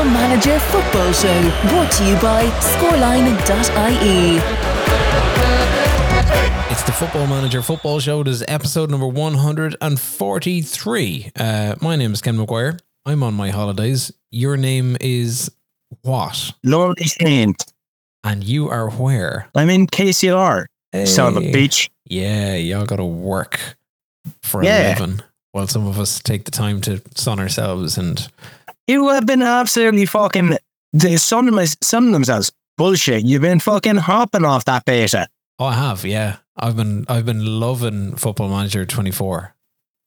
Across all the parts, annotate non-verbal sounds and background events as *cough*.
Football Manager Football Show, brought to you by scoreline.ie. It's the Football Manager Football Show. This is episode number 143. Uh, my name is Ken McGuire. I'm on my holidays. Your name is what? Lonely Saint. And you are where? I'm in KCR. Son of a Hey. bitch. Yeah, y'all got to work for Yeah. a living while some of us take the time to sun ourselves and You have been absolutely fucking them- sun themselves. Bullshit. You've been fucking hopping off that beta. Oh, I have, yeah. I've been I've been loving Football Manager 24.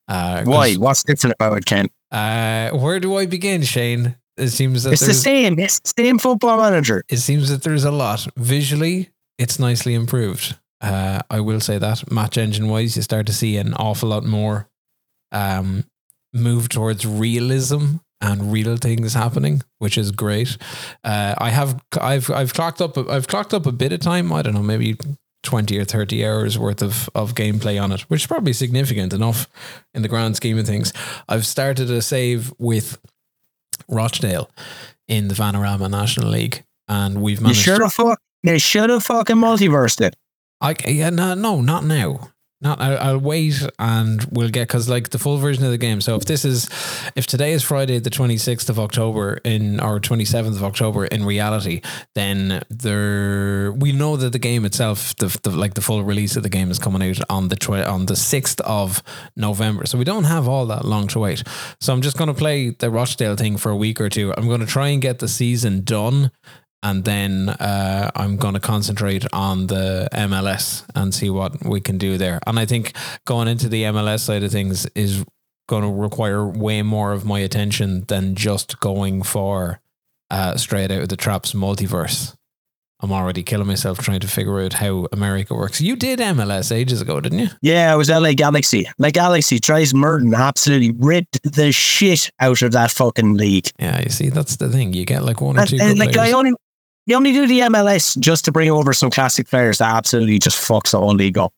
Uh, Why? What's different about it, Ken? Uh, where do I begin, Shane? It seems that It's the same. It's the same football manager. it seems that there's a lot. Visually, it's nicely improved. Uh, I will say that match engine wise, you start to see an awful lot more um, move towards realism and real things happening, which is great. Uh, I have I've I've clocked up I've clocked up a bit of time. I don't know, maybe twenty or thirty hours worth of of gameplay on it, which is probably significant enough in the grand scheme of things. I've started a save with Rochdale in the Vanarama National League, and we've managed. You should have fuck. They should have fucking multiversed it. I yeah no no not now. Not I'll, I'll wait and we'll get because like the full version of the game. So if this is if today is Friday the twenty sixth of October in or twenty seventh of October in reality, then there we know that the game itself the, the like the full release of the game is coming out on the twi- on the sixth of November. So we don't have all that long to wait. So I'm just going to play the Rochdale thing for a week or two. I'm going to try and get the season done and then uh, I'm going to concentrate on the MLS and see what we can do there. And I think going into the MLS side of things is going to require way more of my attention than just going for uh, straight out of the traps multiverse. I'm already killing myself trying to figure out how America works. You did MLS ages ago, didn't you? Yeah, it was LA Galaxy. Like Galaxy tries Merton absolutely ripped the shit out of that fucking league. Yeah, you see, that's the thing. You get like one or two and like players. I only you only do the MLS just to bring over some classic players that absolutely just fucks the whole league up.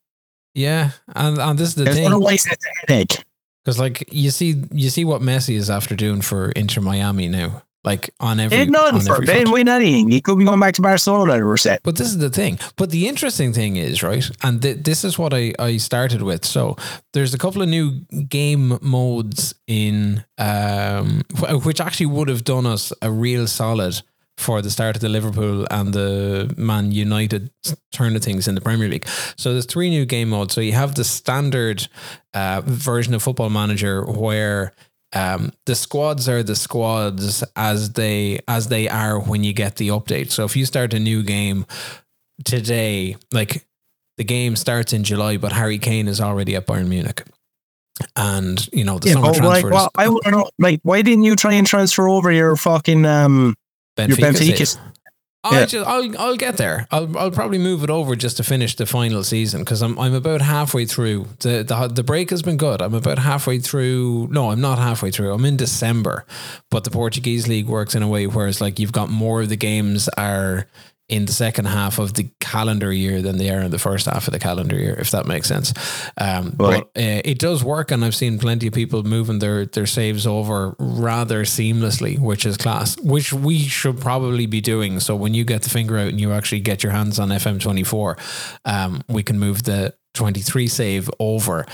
yeah, and, and this is the There's thing. it's a headache. Because like you see, you see what Messi is after doing for Inter Miami now, like on every. Had nothing on for every. They didn't win anything. He could be going back to Barcelona. We're set. But this is the thing. But the interesting thing is, right, and th- this is what I, I started with. So there's a couple of new game modes in, um, wh- which actually would have done us a real solid for the start of the Liverpool and the Man United turn of things in the Premier League. So there's three new game modes. So you have the standard uh, version of Football Manager where um, the squads are the squads as they as they are when you get the update. So if you start a new game today, like the game starts in July, but Harry Kane is already at Bayern Munich. And you know the summer but like, well, I want to know, like, why didn't you try and transfer over your fucking um your Benfica's it. Benfica's? I Yeah. just, I'll I'll get there. I'll I'll probably move it over just to finish the final season because I'm I'm about halfway through. the the The break has been good. I'm about halfway through. No, I'm not halfway through. I'm in December, but the Portuguese league works in a way where it's like you've got more of the games are in the second half of the calendar year than they are in the first half of the calendar year, if that makes sense. Um, Right. But uh, it does work, and I've seen plenty of people moving their their saves over rather seamlessly, which is class. Which we should probably be doing. So when you get the finger out and you actually get your hands on FM twenty four, um, we can move the twenty three save over,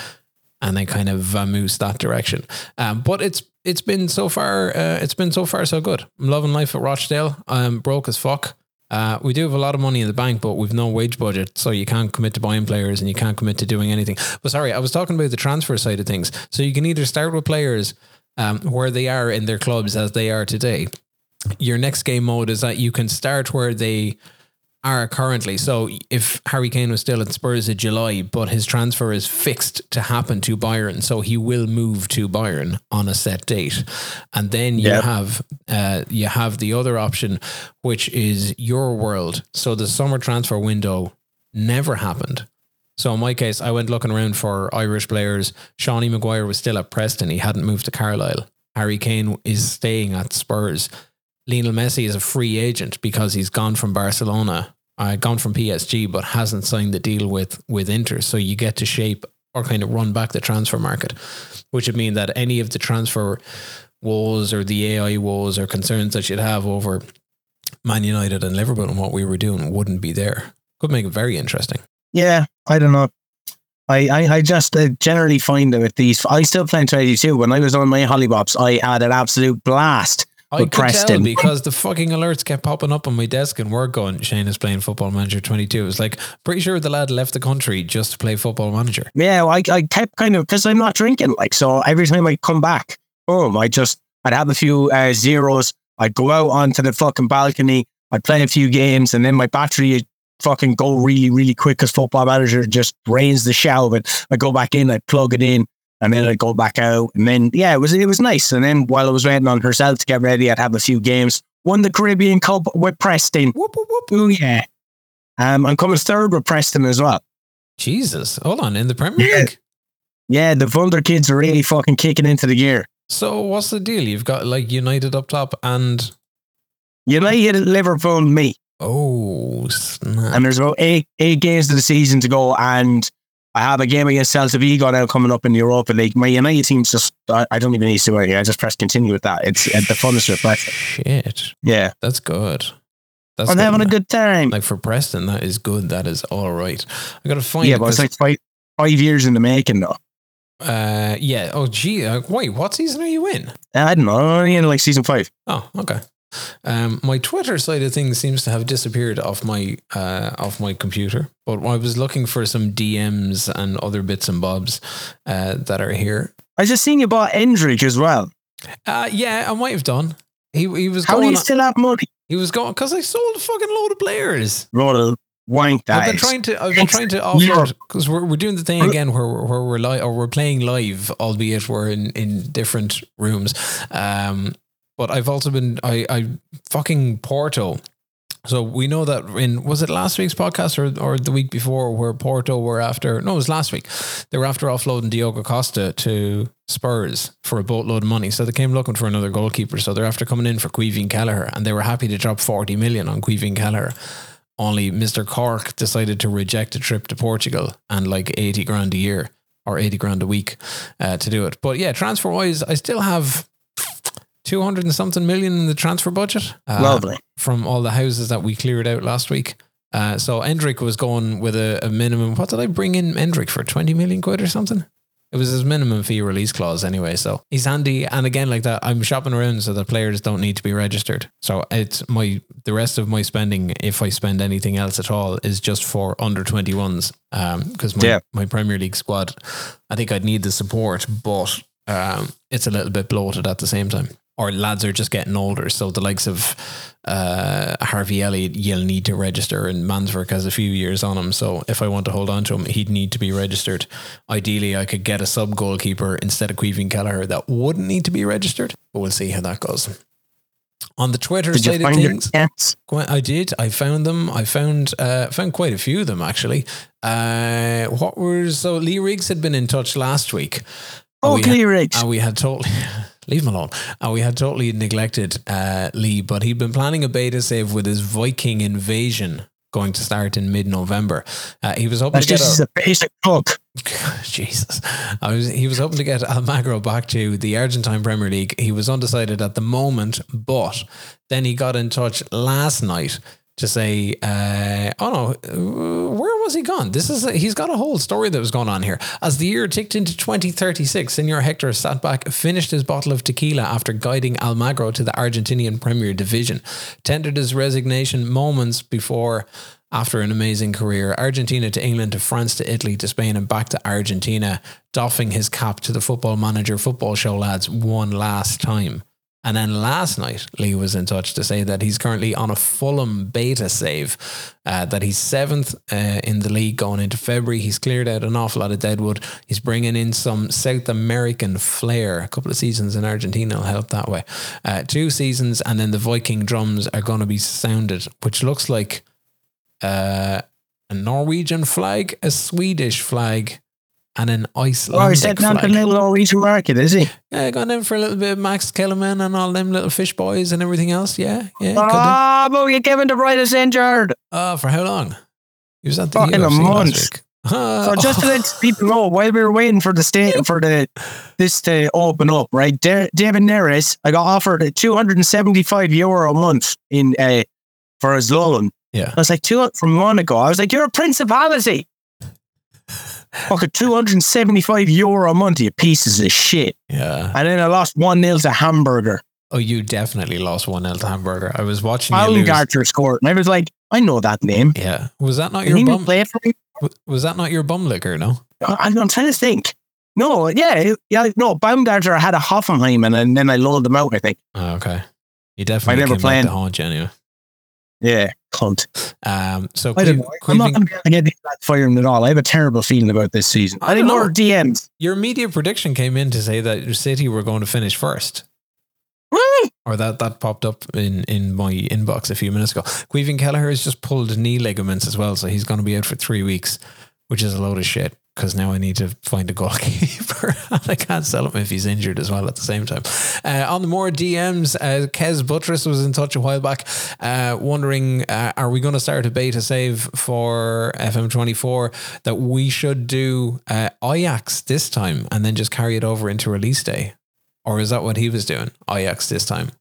and then kind of vamoose that direction. Um, but it's it's been so far uh, it's been so far so good. I'm loving life at Rochdale. I'm broke as fuck. Uh, we do have a lot of money in the bank, but we've no wage budget, so you can't commit to buying players and you can't commit to doing anything. But sorry, I was talking about the transfer side of things. So you can either start with players um, where they are in their clubs as they are today. Your next game mode is that you can start where they are currently. So if Harry Kane was still at Spurs in July, but his transfer is fixed to happen to Bayern, so he will move to Bayern on a set date, and then you Yep. have uh, you have the other option, which is your world. So the summer transfer window never happened. So in my case, I went looking around for Irish players. Seanie Maguire was still at Preston; he hadn't moved to Carlisle. Harry Kane is staying at Spurs. Lionel Messi is a free agent because he's gone from Barcelona, uh, gone from PSG, but hasn't signed the deal with with Inter. So you get to shape or kind of run back the transfer market, which would mean that any of the transfer woes or the AI woes or concerns that you'd have over Man United and Liverpool and what we were doing wouldn't be there. Could make it very interesting. Yeah, I don't know. I, I, I just uh, generally find that with these, I still play 22. When I was on my Hollybops, I had an absolute blast I could tell because the fucking alerts kept popping up on my desk and we're going, Shane is playing Football Manager 22. It was like, pretty sure the lad left the country just to play Football Manager. Yeah, I, I kept kind of, because I'm not drinking. Like, so every time I come back home, I just, I'd have a few uh, zeros. I'd go out onto the fucking balcony. I'd play a few games and then my battery would fucking go really, really quick because football manager just drains the shell. But I go back in, I plug it in and then I'd go back out. And then, yeah, it was, it was nice. And then while I was waiting on herself to get ready, I'd have a few games. Won the Caribbean Cup with Preston. Whoop, whoop, whoop. Oh, yeah. Um, I'm coming third with Preston as well. Jesus. Hold on. In the Premier Yeah. League? Yeah, the Wunder kids are really fucking kicking into the gear. So what's the deal? You've got like United up top and United, Liverpool, me. oh snap. and there's about eight eight games of the season to go, and I have a game against Celta Vigo now coming up in the Europa League. My United team's just I, I don't even need to do anything. I just press continue with that. It's at the funnest Preston. Shit. Yeah, That's good. That's I'm good. having a good time. like for Preston, that is good. That is all right. I gotta find yeah, it but it's like five five years in the making though. uh yeah. Oh gee, uh, wait, what season are you in? I don't know, I'm only in like season five. Oh, okay. Um, my Twitter side of things seems to have disappeared off my uh, off my computer, but I was looking for some DMs and other bits and bobs uh, that are here. I just seen you bought Endrick as well. Uh, yeah, I might have done. He he was How do you still have money? he was going because I sold a fucking load of players. Roll wank that. I've been trying to. I've been trying to offer because we're we're doing the thing again where we're, where we're live or we're playing live, albeit we're in in different rooms. Um, but I've also been I I fucking Porto. So we know that in was it last week's podcast or, or the week before where Porto were after no it was last week they were after offloading Diogo Costa to Spurs for a boatload of money so they came looking for another goalkeeper so they're after coming in for Caoimhín Kelleher and they were happy to drop 40 million on Caoimhín Kelleher only Mr. Cork decided to reject a trip to Portugal and like 80 grand a year or 80 grand a week uh, to do it. But yeah, transfer wise, I still have 200 and something million in the transfer budget uh, Lovely. from all the houses that we cleared out last week. Uh, so Endrick was going with a, a minimum. What did I bring in Endrick for? 20 million quid or something? It was his minimum fee release clause anyway. So he's handy. And again, like that, I'm shopping around so the players don't need to be registered. So it's my, the rest of my spending, if I spend anything else at all, is just for under 21s. Um, because my, Yeah. my Premier League squad, I think I'd need the support, but um, it's a little bit bloated at the same time. Or lads are just getting older. So the likes of uh, Harvey Elliott, you'll need to register, and Mansverk has a few years on him. So if I want to hold on to him, he'd need to be registered. Ideally, I could get a sub goalkeeper instead of Caoimhín Kelleher that wouldn't need to be registered, but we'll see how that goes. On the Twitter Did side of things, I did. I found them. I found uh, found quite a few of them actually. Uh, what were so Lee Riggs had been in touch last week. Oh, Lee Riggs, and we had totally *laughs* leave him alone. And we had totally neglected uh, Lee, but he'd been planning a beta save with his Viking invasion going to start in mid November. Uh, he was hoping That's to get a, a basic cook. *laughs* Jesus. I was he was hoping to get Almagro back to the Argentine Premier League. He was undecided at the moment, but then he got in touch last night to say, uh, "Oh no, uh, where was he gone? This is a, he's got a whole story that was going on here." As the year ticked into 2036, Senor Hector sat back, finished his bottle of tequila after guiding Almagro to the Argentinian Premier Division, tendered his resignation moments before after an amazing career. Argentina to England to France to Italy to Spain and back to Argentina, doffing his cap to the football manager football show lads one last time. And then last night, Lee was in touch to say that he's currently on a Fulham beta save, uh, that he's seventh uh, in the league going into February. He's cleared out an awful lot of deadwood. He's bringing in some South American flair. A couple of seasons in Argentina will help that way. Uh, two seasons, and then the Viking drums are going to be sounded, which looks like uh, a Norwegian flag, a Swedish flag, and an iceland. Oh, he's Icelandic setting on the flag. little Norwegian market, is he? Yeah, gone in for a little bit of Max Kellerman and all them little fish boys and everything else. Yeah, yeah. Ah, but you Kevin De Bruyne is injured. Oh, for how long? He was at the Fucking a UFC last month. week. *laughs* So just to let people know, while we were waiting for the state for the this to open up, right? Da- David Neres, I got offered a 275 euro a month in uh, for his loan. yeah. I was like, two from Monaco. I was like, you're a principality. Fucking 275 euro a month, you pieces of shit. Yeah. And then I lost 1 0 to Hamburger. Oh, you definitely lost 1 0 to Hamburger. I was watching. Baumgartner scored. And I was like, I know that name. Yeah. Was that not Can your bum? play for me? Was that not your bum liquor? No. Uh, I- I'm trying to think. No, yeah, yeah, no. Baumgartner had a Hoffenheim and, and then I lulled them out, I think. Oh, okay. You definitely I never came planned. back to haunt you anyway. Yeah, cunt. Um, so I don't Cleve- know. I'm not going to get these lads firing at all. I have a terrible feeling about this season. I I think don't more know. DMs. your media prediction came in to say that City were going to finish first. Really? Or that that popped up in, in my inbox a few minutes ago. Caoimhín Kelleher has just pulled knee ligaments as well, so he's going to be out for three weeks, which is a load of shit. Because now I need to find a goalkeeper, *laughs* I can't sell him if he's injured as well at the same time. Uh, on the more DMs, uh, Kez Buttress was in touch a while back, uh, wondering, uh, are we going to start a beta save for FM24 that we should do uh, Ajax this time and then just carry it over into release day? Or is that what he was doing? Ajax this time.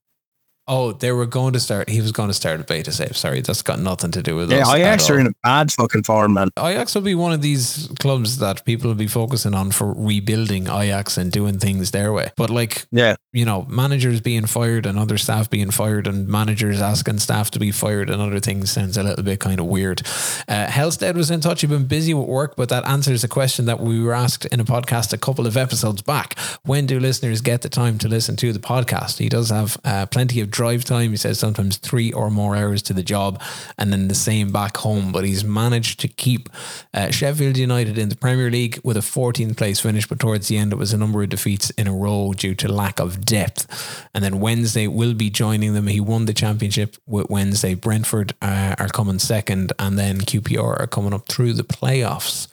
Oh, they were going to start. He was going to start a beta save. Sorry, that's got nothing to do with Yeah, us. at Ajax are in a bad fucking form, man. Ajax will be one of these clubs that people will be focusing on for rebuilding Ajax and doing things their way. But like, Yeah. you know, managers being fired and other staff being fired and managers asking staff to be fired and other things sounds a little bit kind of weird. Uh, Hellstead was in touch. You've been busy with work, but that answers a question that we were asked in a podcast a couple of episodes back. When do listeners get the time to listen to the podcast? He does have uh, plenty of drive time. He says sometimes three or more hours to the job and then the same back home. But he's managed to keep uh, Sheffield United in the Premier League with a 14th place finish, but towards the end it was a number of defeats in a row due to lack of depth. And then Wednesday will be joining them. He won the championship with Wednesday. Brentford uh, are coming second, and then QPR are coming up through the playoffs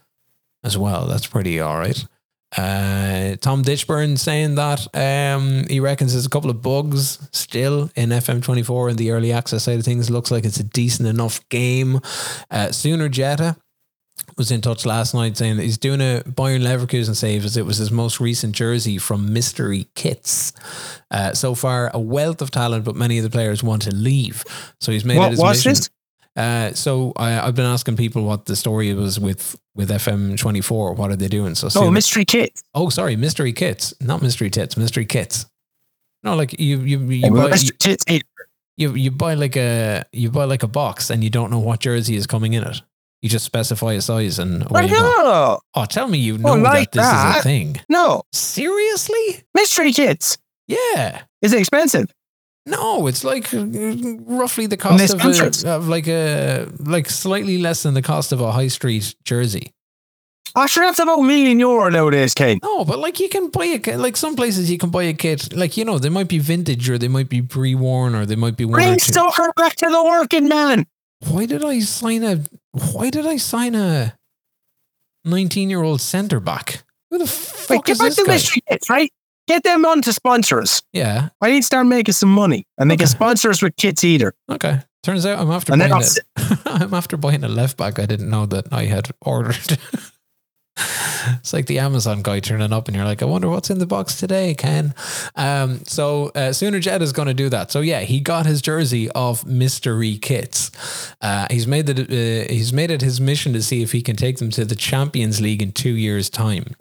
as well. That's pretty all right. Uh, Tom Ditchburn saying that um, he reckons there's a couple of bugs still in FM24 in the early access side of things. Looks like it's a decent enough game. Uh, Sooner Jetta was in touch last night saying that he's doing a Bayern Leverkusen save as it was his most recent jersey from Mystery Kits. Uh, so far, a wealth of talent, but many of the players want to leave. So he's made it What his was mission. this? Uh, so I, I've been asking people what the story was with with FM24. What are they doing? So Oh, mystery kits. Oh, sorry, mystery kits, not mystery tits, mystery kits. No, like you, you, you, Well, buy, kit. you, you buy like a, you buy like a box, and you don't know what jersey is coming in it. You just specify a size, and away you go. Oh, tell me you know like that this is a thing. no, Seriously? mystery kits. Yeah. Is it expensive? No, it's like uh, roughly the cost of, a, of like a like slightly less than the cost of a high street jersey. I sure that's about a million euro nowadays, Kane. No, but like you can buy a kit. Like some places you can buy a kit. Like you know, they might be vintage or they might be pre-worn or they might be Bring soccer back to the working man. Why did I sign a? Why did I sign a nineteen-year-old centre back? Who the Wait, fuck get is this guy? mystery right? Get them on to sponsor us. Yeah. I need to start making some money, and they can sponsor us with kits either. Okay. Turns out I'm after And buying it. *laughs* I'm after buying a left back. I didn't know that I had ordered. *laughs* it's like the Amazon guy turning up, and you're like, I wonder what's in the box today, Ken. Um, so uh, Sooner Jet is going to do that. So yeah, he got his jersey of mystery kits. Uh, he's made it. Uh, he's made it his mission to see if he can take them to the Champions League in two years' time.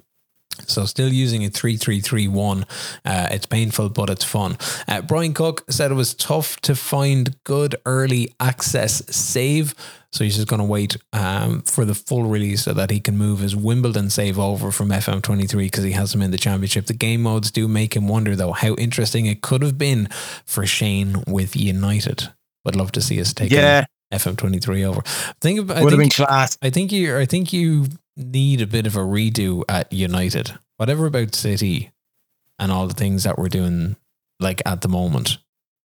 So still using a 3331. Uh, it's painful, but it's fun. Uh, Brian Cook said it was tough to find good early access save. So he's just going to wait um, for the full release so that he can move his Wimbledon save over from FM23 because he has him in the championship. The game modes do make him wonder, though, how interesting it could have been for Shane with United. Would love to see us take Yeah, FM23 over. Think about, I would have been class. I think you. I think you need a bit of a redo at United. Whatever about City and all the things that we're doing, like at the moment.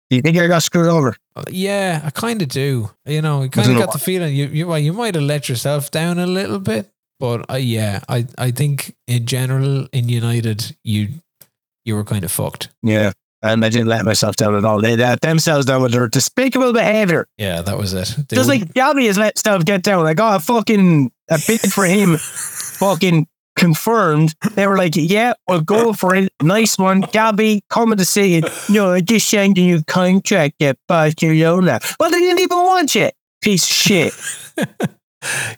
Do you think I got screwed over? Yeah, I kind of do. You know, I kind of got the feeling you you well, you might have let yourself down a little bit, but uh, yeah, I I think in general in United you you were kind of fucked. Yeah. And I didn't let myself down at all. They let themselves down with their despicable behavior. Yeah, that was it. They Just like Gabby has let himself get down. Like, oh, fucking a bid for him fucking confirmed. They were like, yeah, we'll go for it. Nice one. Gabby, coming to say it. No, I just signed a new contract at Barcelona. Well, they didn't even want it. Piece of shit. *laughs*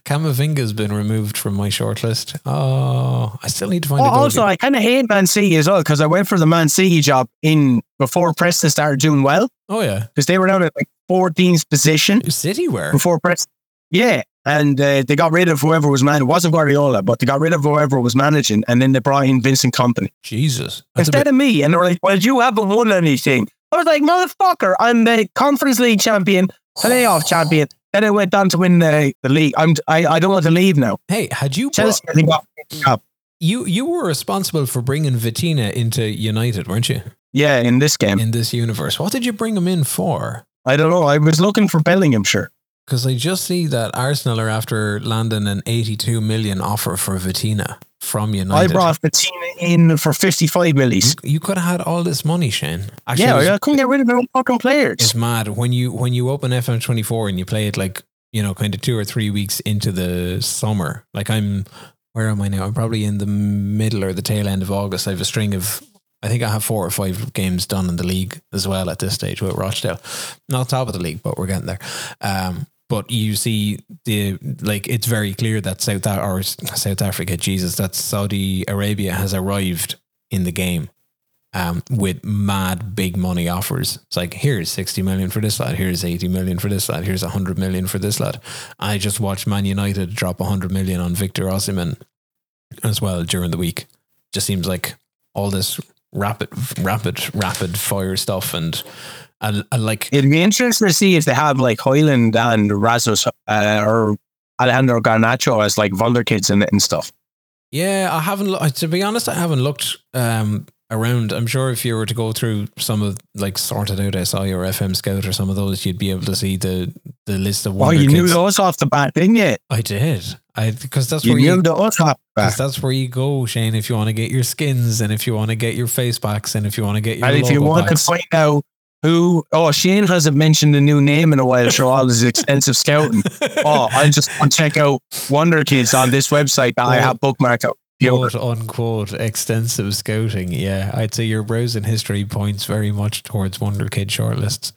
Camavinga's been removed from my shortlist. Oh, I still need to find Oh, a also, I kind of hate Man City as well because I went for the Man City job in before Preston started doing well oh yeah, because they were down at like 14th position City were. before Preston. Yeah. And uh, they got rid of whoever was managing. It wasn't Guardiola, but they got rid of whoever was managing. And then they brought in Vincent Kompany Jesus, instead bit- of me. And they were like, well, you haven't won anything. I was like, motherfucker, I'm the Conference League champion, playoff champion. Then I went on to win the, the league. I'm, I, I don't want to leave now. hey, had you Chelsea, got up. you you were responsible for bringing Vitinha into United, weren't you? Yeah, in this game. In this universe, what did you bring him in for? I don't know. I was looking for Bellingham, sure. Because I just see that Arsenal are after landing an 82 million offer for Vitinha from United. I brought Bettina in for 55 millies. You, you could have had all this money, Shane. Actually, it was- Yeah, I couldn't get rid of the fucking players. it's mad when you when you open FM24 and you play it like you know kind of two or three weeks into the summer. Like I'm, where am I now? I'm probably in the middle or the tail end of August. I have a string of. I think I have four or five games done in the league as well at this stage with Rochdale. Not top of the league, but we're getting there. Um, but you see the like it's very clear that South or South Africa, Jesus, that Saudi Arabia has arrived in the game um, with mad big money offers. It's like here's sixty million for this lad, here's eighty million for this lad, here's hundred million for this lad. I just watched Man United drop hundred million on Victor Osimhen as well during the week. Just seems like all this rapid, rapid, rapid fire stuff, and I, I like It'd be interesting to see if they have like Højlund and Rasmus uh, or Alejandro Garnacho as like wunderkids it and stuff. Yeah, I haven't. To be honest, I haven't looked um, around. I'm sure if you were to go through some of like sorted out SI or FM Scout or some of those, you'd be able to see the the list of Oh, wonder you knew those off the bat, didn't you? I did. I because that's You where knew you. those off the Because bat. that's where you go, Shane. If you want to get your skins, and if you want to get your face packs, and if you want to get your And if you want packs. to find out who, oh, Shane hasn't mentioned a new name in a while for all his extensive scouting. Oh, I just want to check out Wonder Kids on this website that I have bookmarked out. quote unquote extensive scouting. Yeah, I'd say your browsing history points very much towards Wonder Kid shortlists.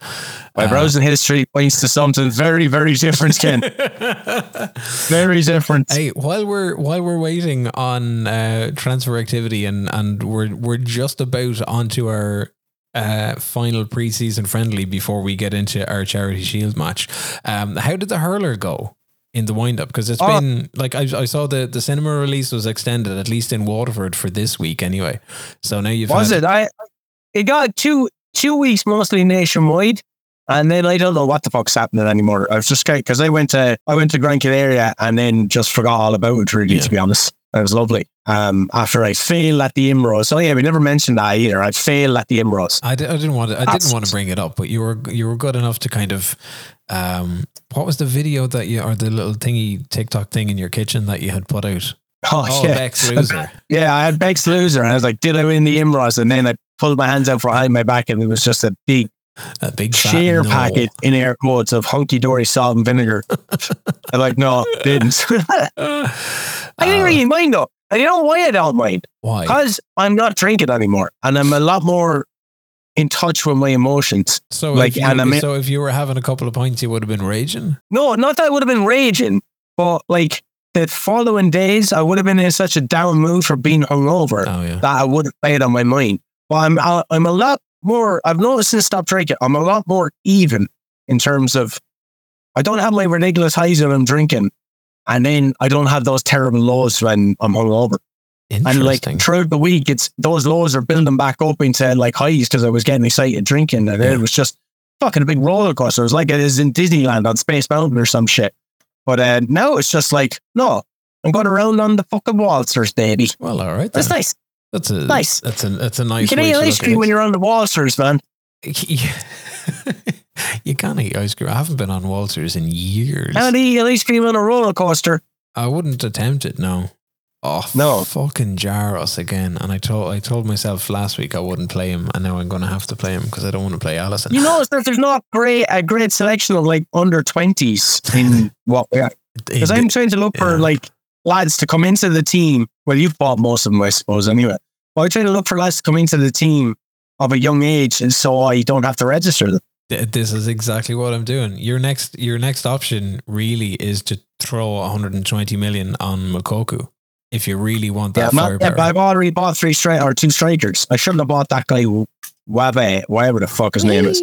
My Uh, browsing history points to something very, very different, Ken. *laughs* very different. Hey, while we're while we're waiting on uh, transfer activity and and we're we're just about onto our uh, final preseason friendly before we get into our charity shield match. Um, how did the hurler go in the wind up? Because it's Oh. been like I, I saw the the cinema release was extended at least in Waterford for this week anyway. So now you've Was it? I it got two two weeks mostly nationwide, and then I don't know what the fuck's happening anymore. I was just because I went to I went to Gran Canaria and then just forgot all about it. Really, Yeah. to be honest, it was lovely. Um, after I failed at the Imros, so yeah, we never mentioned that either. I failed at the Imros. I, didn't want to. I That's- didn't want to bring it up, but you were you were good enough to kind of. Um, what was the video that you or the little thingy TikTok thing in your kitchen that you had put out? Oh, Oh, yeah, Bex *laughs* loser. yeah. I had Bex loser, and I was like, did I win the Imros? And then I pulled my hands out from behind my back, and it was just a big A big fat share no. packet in air quotes of hunky dory salt and vinegar. I'm like, no, didn't. *laughs* I didn't Uh, really mind though. And you know why I don't mind? Why? Because I'm not drinking anymore, and I'm a lot more in touch with my emotions. So like, if you, and I'm so if you were having a couple of pints, you would have been raging. No, not that I would have been raging, but like the following days, I would have been in such a down mood for being hungover Oh yeah. that I would have played on my mind. But I'm I- I'm a lot more. I've noticed since I stopped drinking, I'm a lot more even in terms of I don't have my ridiculous highs when I'm drinking, and then I don't have those terrible lows when I'm hungover. And like throughout the week, it's those lows are building back up into like highs because I was getting excited drinking, and Yeah. it was just fucking a big roller coaster. It was like it is in Disneyland on Space Mountain or some shit. But uh, now it's just like, no, I'm going around on the fucking waltzers, baby. well, all right. That's nice. That's a Nice. That's a that's a nice. you can eat ice cream when you're on the Walters, man. *laughs* you can't eat ice cream. I haven't been on Walters in years. And eat ice cream on a roller coaster. I wouldn't attempt it. No. Oh No. Fucking Jaros again. And I told I told myself last week I wouldn't play him, and now I'm going to have to play him because I don't want to play Alisson. You *laughs* notice that there's not great a great selection of like under twenties in what we are. Because I'm trying to look for like lads to come into the team. Well, you've bought most of them, I suppose, anyway. But I'm trying to look for lads to come into the team of a young age, and so I don't have to register them. This is exactly what I'm doing. Your next, your next option really is to throw 120 million on Makoku if you really want that I'm not, yeah, but I've already bought three strike or two strikers. I shouldn't have bought that guy, Wabe, whatever the fuck his name is.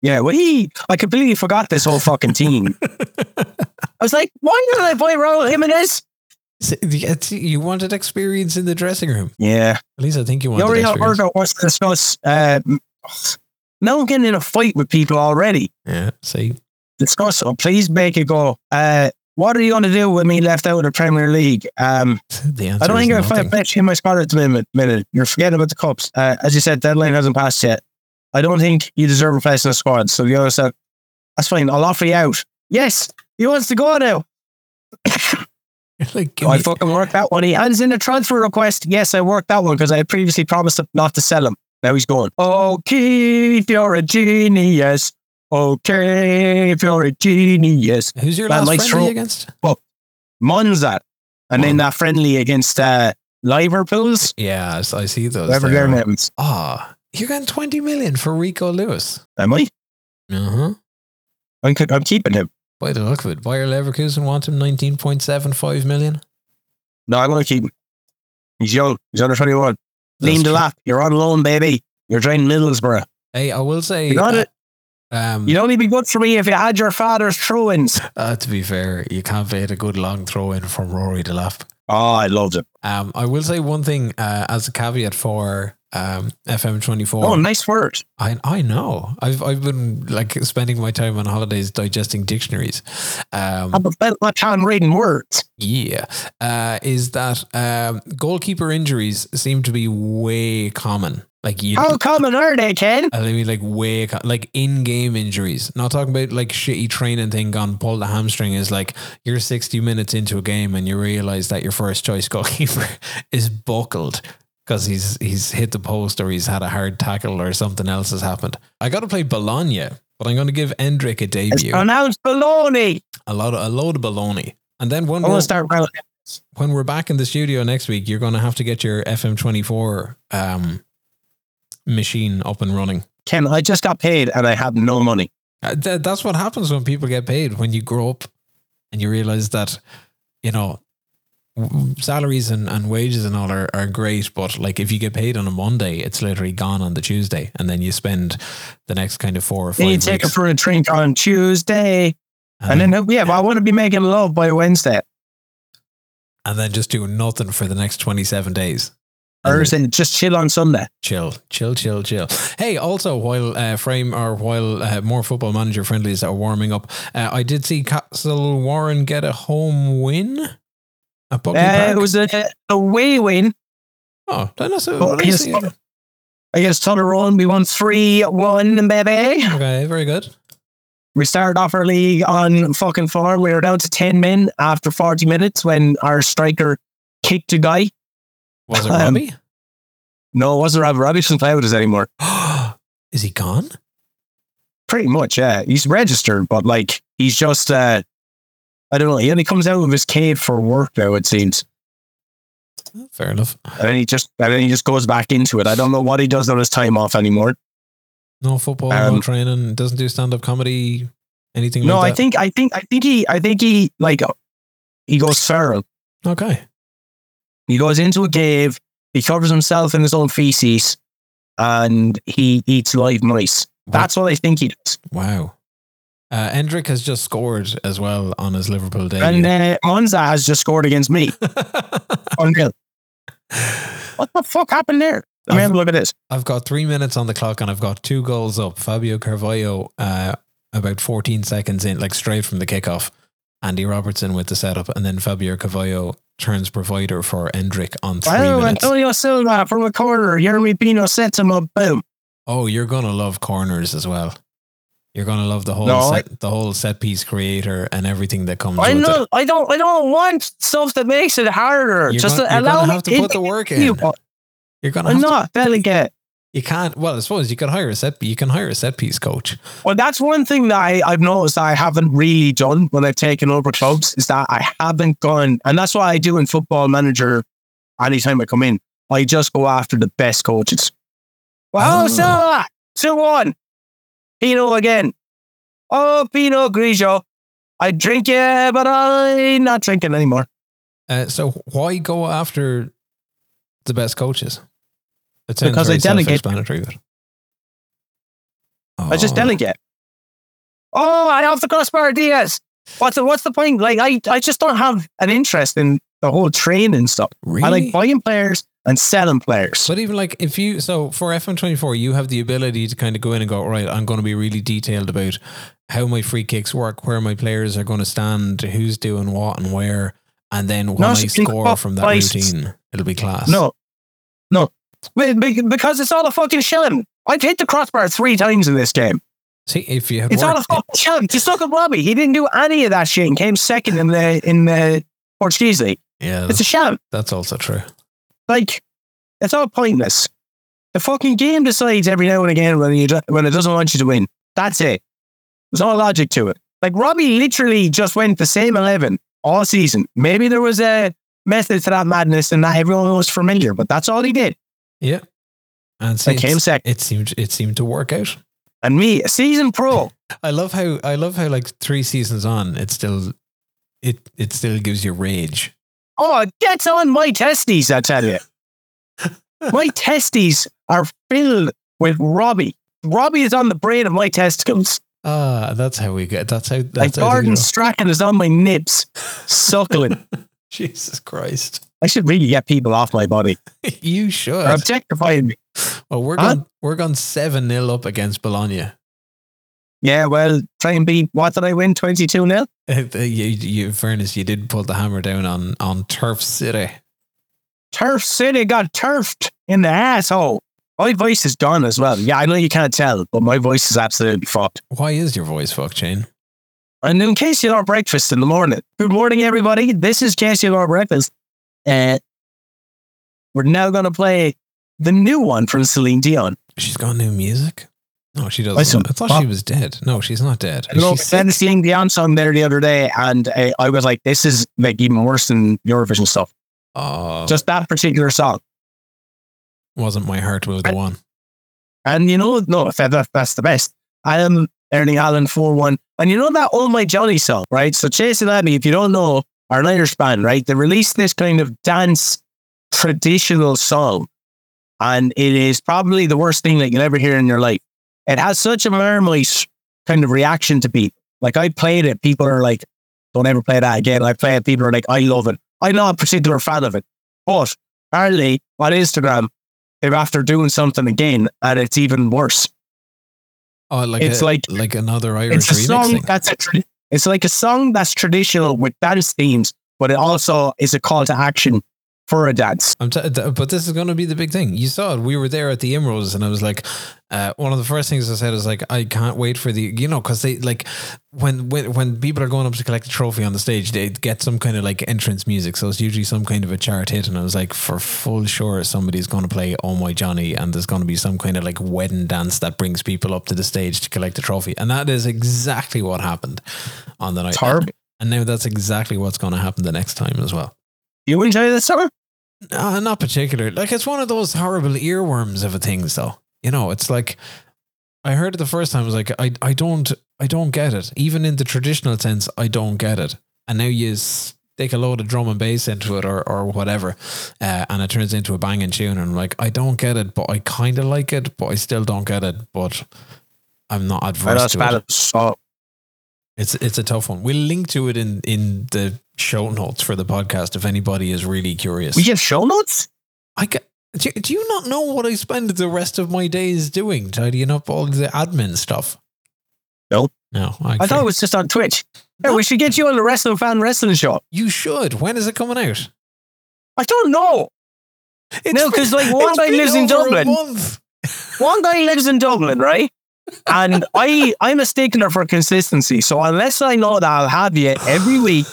Yeah, well, he, I completely forgot this whole fucking team. *laughs* I was like, why did I buy Raul Jimenez? You wanted experience in the dressing room. Yeah, At least I think you you wanted already experience. heard wants to discuss. Uh, now I'm getting in a fight with people already. Yeah, see, Discuss. Oh, please make it go. Uh, what are you going to do with me left out of the Premier League? Um, *laughs* the answer I don't think if I nothing. bet you in my squad at the minute, minute. You're forgetting about the cups. Uh, as you said, deadline hasn't passed yet. I don't think you deserve a place in the squad. So the other said, that's fine. I'll offer you out. Yes, he wants to go now. *laughs* like, give I fucking worked that one. He hands in a transfer request. Yes, I worked that one because I had previously promised him not to sell him. Now he's going. Okay, if you're a genius. Okay, if you're a genius. who's your Man, last friendly throw- against? Well, Monza. And then Oh. that friendly against uh, Liverpool's. Yeah, I see those. Whatever there. their names. Ah, you're getting 20 million for Rico Lewis. Am I? Uh huh. I'm, I'm keeping him. By the look of it, Bayer Leverkusen want him 19.75 million. No, I'm going to keep him. He's young. He's under 21. That's Lean the true. lap. You're on loan, baby. You're joining Middlesbrough. Hey, I will say, You got uh, it. Um, You'd only be good for me if you had your father's throw-ins. uh, to be fair, you can't beat a good long throw in from Rory Delap. Oh, I loved it. Um, I will say one thing uh, as a caveat for um, FM24. Oh, nice word. I I know. I've I've been like spending my time on holidays digesting dictionaries. Um, I'm about my time reading words. yeah, uh, is that um, goalkeeper injuries seem to be way common. Like you, How common are they, Ken? I mean, like way like in-game injuries. Not talking about like shitty training thing gone pull the hamstring. Is like you're 60 minutes into a game and you realize that your first choice goalkeeper *laughs* is buckled because he's he's hit the post or he's had a hard tackle or something else has happened. I got to play Bologna, but I'm going to give Endrick a It's debut. pronounced baloney. A lot of a load of baloney. And then when I'm we're, to start round. when we're back in the studio next week, you're going to have to get your FM24 um, machine up and running. Ken, I just got paid and I have no money. Uh, th- that's what happens when people get paid. When you grow up and you realize that, you know, salaries and, and wages and all are, are great, but like if you get paid on a Monday, it's literally gone on the Tuesday, and then you spend the next kind of four or five Then you weeks, take it for a drink on Tuesday. and, And then, yeah, but I want to be making love by Wednesday. and then just doing nothing for the next twenty seven days. Or it just chill on Sunday? chill, chill, chill, chill. Hey, also while uh, frame or while uh, more football manager friendlies are warming up, uh, I did see Castlewarren get a home win. Buckley Uh, it was a, a away win. Oh, did I not see- Well, I? Against Tullaroan, we won 3 1, baby. Okay, very good. We started off our league on fucking form. We were down to 10 men after 40 minutes when our striker kicked a guy. Was it Um, Robbie? No, it wasn't Robbie. Robbie doesn't play with us anymore. *gasps* Is he gone? Pretty much, yeah. He's registered, but like, he's just, uh, I don't know. He only comes out of his cave for work now, it seems. Fair enough. And then he just, and then he just goes back into it. I don't know what he does on his time off anymore. No football, no Um, training. Doesn't do stand up comedy. Anything No, I like that. think, I think, I think he, I think he, like, he goes feral. okay. He goes into a cave, he covers himself in his own feces, and he eats live mice. That's what I think he does. Wow. Uh, Endrick has just scored as well on his Liverpool debut. And uh, Monza has just scored against me. *laughs* Unreal. What the fuck happened there? Let me have a look at this. I've got three minutes on the clock and I've got two goals up. Fabio Carvalho, uh, about 14 seconds in, like straight from the kickoff. Andy Robertson with the setup, and then Fabio Carvalho turns provider for Endrick on three Oh, minutes. Antonio Silva from a corner. Jeremy Pino sets him up. Boom. Oh, you're gonna love corners as well. You're gonna love the whole No, I- set, the whole set piece creator and everything that comes I with know. it. I don't. I don't want stuff that makes it harder. You're Just gonna, you're allow gonna me have to put the work in. You, You're gonna I'm have to, not delegate. You can't. Well, I suppose you could hire a set. You can hire a set piece coach. Well, that's one thing that I, I've noticed I haven't really done when I've taken over clubs is that I haven't gone, and that's why I do in Football Manager. Anytime I come in, I just go after the best coaches. Well, Oh. so ah. so one, Pino again. Oh, Pino Grigio. I drink it, but I'm not drinking anymore. Uh, so why go after the best coaches? It Because I delegate. self-explanatory, I just Oh, delegate. Oh, I have the crossbar Diaz. What's the, what's the point? Like, I, I just don't have an interest in the whole training stuff. I like buying players and selling players. But even like if you so for FM24, you have the ability to kind of go in and go, right, I'm going to be really detailed about how my free kicks work, where my players are going to stand, who's doing what and where, and then when No, I score from that prices. routine, it'll be class. No, no, Be- be- because it's all a fucking shilling. I've hit the crossbar three times in this game. See if you had It's all a worked, fucking shilling. Just look at Robbie. He didn't do any of that shit and came second in the in the Portuguese league. Yeah, It's a sham. that's also true. Like, it's all pointless. The fucking game decides every now and again when you when it doesn't want you to win. That's it. There's no logic to it. Like Robbie literally just went the same eleven all season. Maybe there was a method to that madness and that everyone was familiar, but that's all he did. Yeah, and see, came second. it seemed it seemed to work out. And me, a season pro. *laughs* I love how I love how like three seasons on, it still it it still gives you rage. Oh, it gets on my testes, I tell you. *laughs* my testes are filled with Robbie. Robbie is on the brain of my testicles. Ah, that's how we get. That's how. Like That's how Gordon. Strachan is on my nips, suckling. *laughs* Jesus Christ, I should really get people off my body. *laughs* you should. They're objectifying me. Well, we're Huh? gone. We're gone seven 0 up against Bologna. Yeah, well, try and beat, what did I win? 22 0? Uh, *laughs* you, you, in fairness, you did pull the hammer down on on Turf City. Turf City got turfed in the asshole. My voice is gone as well. Yeah, I know you can't tell, but my voice is absolutely fucked. Why is your voice fucked, Shane? And in case you don't breakfast in the morning, good morning, everybody. This is Case You Don't Breakfast. Uh, we're now going to play the new one from Celine Dion. She's got new music. No, she doesn't. I thought what? she was dead. No, she's not dead. I know, Is she said the sick? Celine Dion song there the other day, and uh, I was like, this is like even worse than Eurovision stuff. Oh, Just that particular song. wasn't my heart will the one. And you know, no, that, that, that's the best. I am Ernie Allen 4 1. And you know that All My Johnny song, right? So Chasing Abbey, if you don't know, are an Irish band, right? They released this kind of dance traditional song. And it is probably the worst thing that you'll ever hear in your life. It has such a marmite kind of reaction to people. Like I played it, people are like, don't ever play that again. I play it, people are like, I love it. I'm not a particular fan of it. But apparently on Instagram, they're after doing something again and it's even worse. Oh, like It's a, like- like another Irish It's a song remixing. that's a tra- it's like a song that's traditional with dance themes, but it also is a call to action for a dance. I'm t- but this is going to be the big thing. You saw it. We were there at the Emeralds, and I was like, uh, one of the first things I said is like, I can't wait for the, you know, because they like when, when when people are going up to collect a trophy on the stage, they get some kind of like entrance music. So it's usually some kind of a chart hit, and I was like, for full sure, somebody's going to play "Oh My Johnny," and there's going to be some kind of like wedding dance that brings people up to the stage to collect the trophy, and that is exactly what happened on the night. And now that's exactly what's going to happen the next time as well. You enjoy this summer? Uh, not particular. Like it's one of those horrible earworms of a thing. So you know, it's like I heard it the first time. I was like, I, I don't, I don't get it. Even in the traditional sense, I don't get it. And now you stick a load of drum and bass into it, or or whatever, uh, and it turns into a banging tune. And I'm like, I don't get it, but I kind of like it, but I still don't get it. But I'm not I adverse know to it's it. bad. So It's it's a tough one. We'll link to it in in the show notes for the podcast if anybody is really curious. we have show notes. I ca do, do you not know what I spend the rest of my days doing, tidying up all the admin stuff? No. No. I thought it was just on Twitch. Yeah, we should get you on the Wrestling Fan Wrestling Show. you should. When is it coming out? I don't know. No, because like, one guy lives in Dublin. One guy *laughs* lives in Dublin, right? And I, I'm a stickler for consistency. So unless I know that I'll have you every week,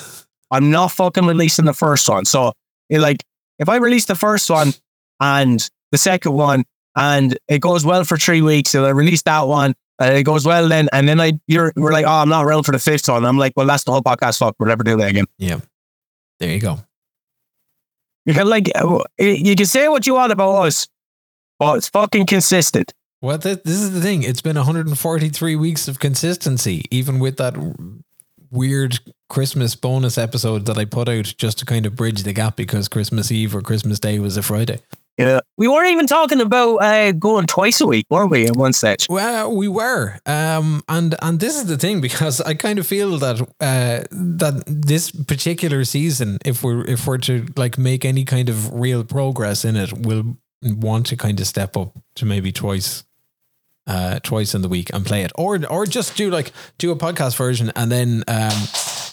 I'm not fucking releasing the first one. So, it, like, if I release the first one and the second one and it goes well for three weeks. and I release that one, and it goes well then, and then I you're we're like, oh, I'm not around for the fifth one. I'm like, well, that's the whole podcast. Fuck, we'll never do that again. Yeah. There you go. You can like uh, you can say what you want about us, but it's fucking consistent. Well, th- this is the thing. It's been 143 weeks of consistency, even with that weird Christmas bonus episode that I put out just to kind of bridge the gap because Christmas Eve or Christmas Day was a Friday. Yeah, we weren't even talking about uh, going twice a week, were we? At one stage. Well, we were, um, and and this is the thing because I kind of feel that uh, that this particular season, if we're if we're to like make any kind of real progress in it, we'll want to kind of step up to maybe twice uh, twice in the week and play it, or or just do like do a podcast version and then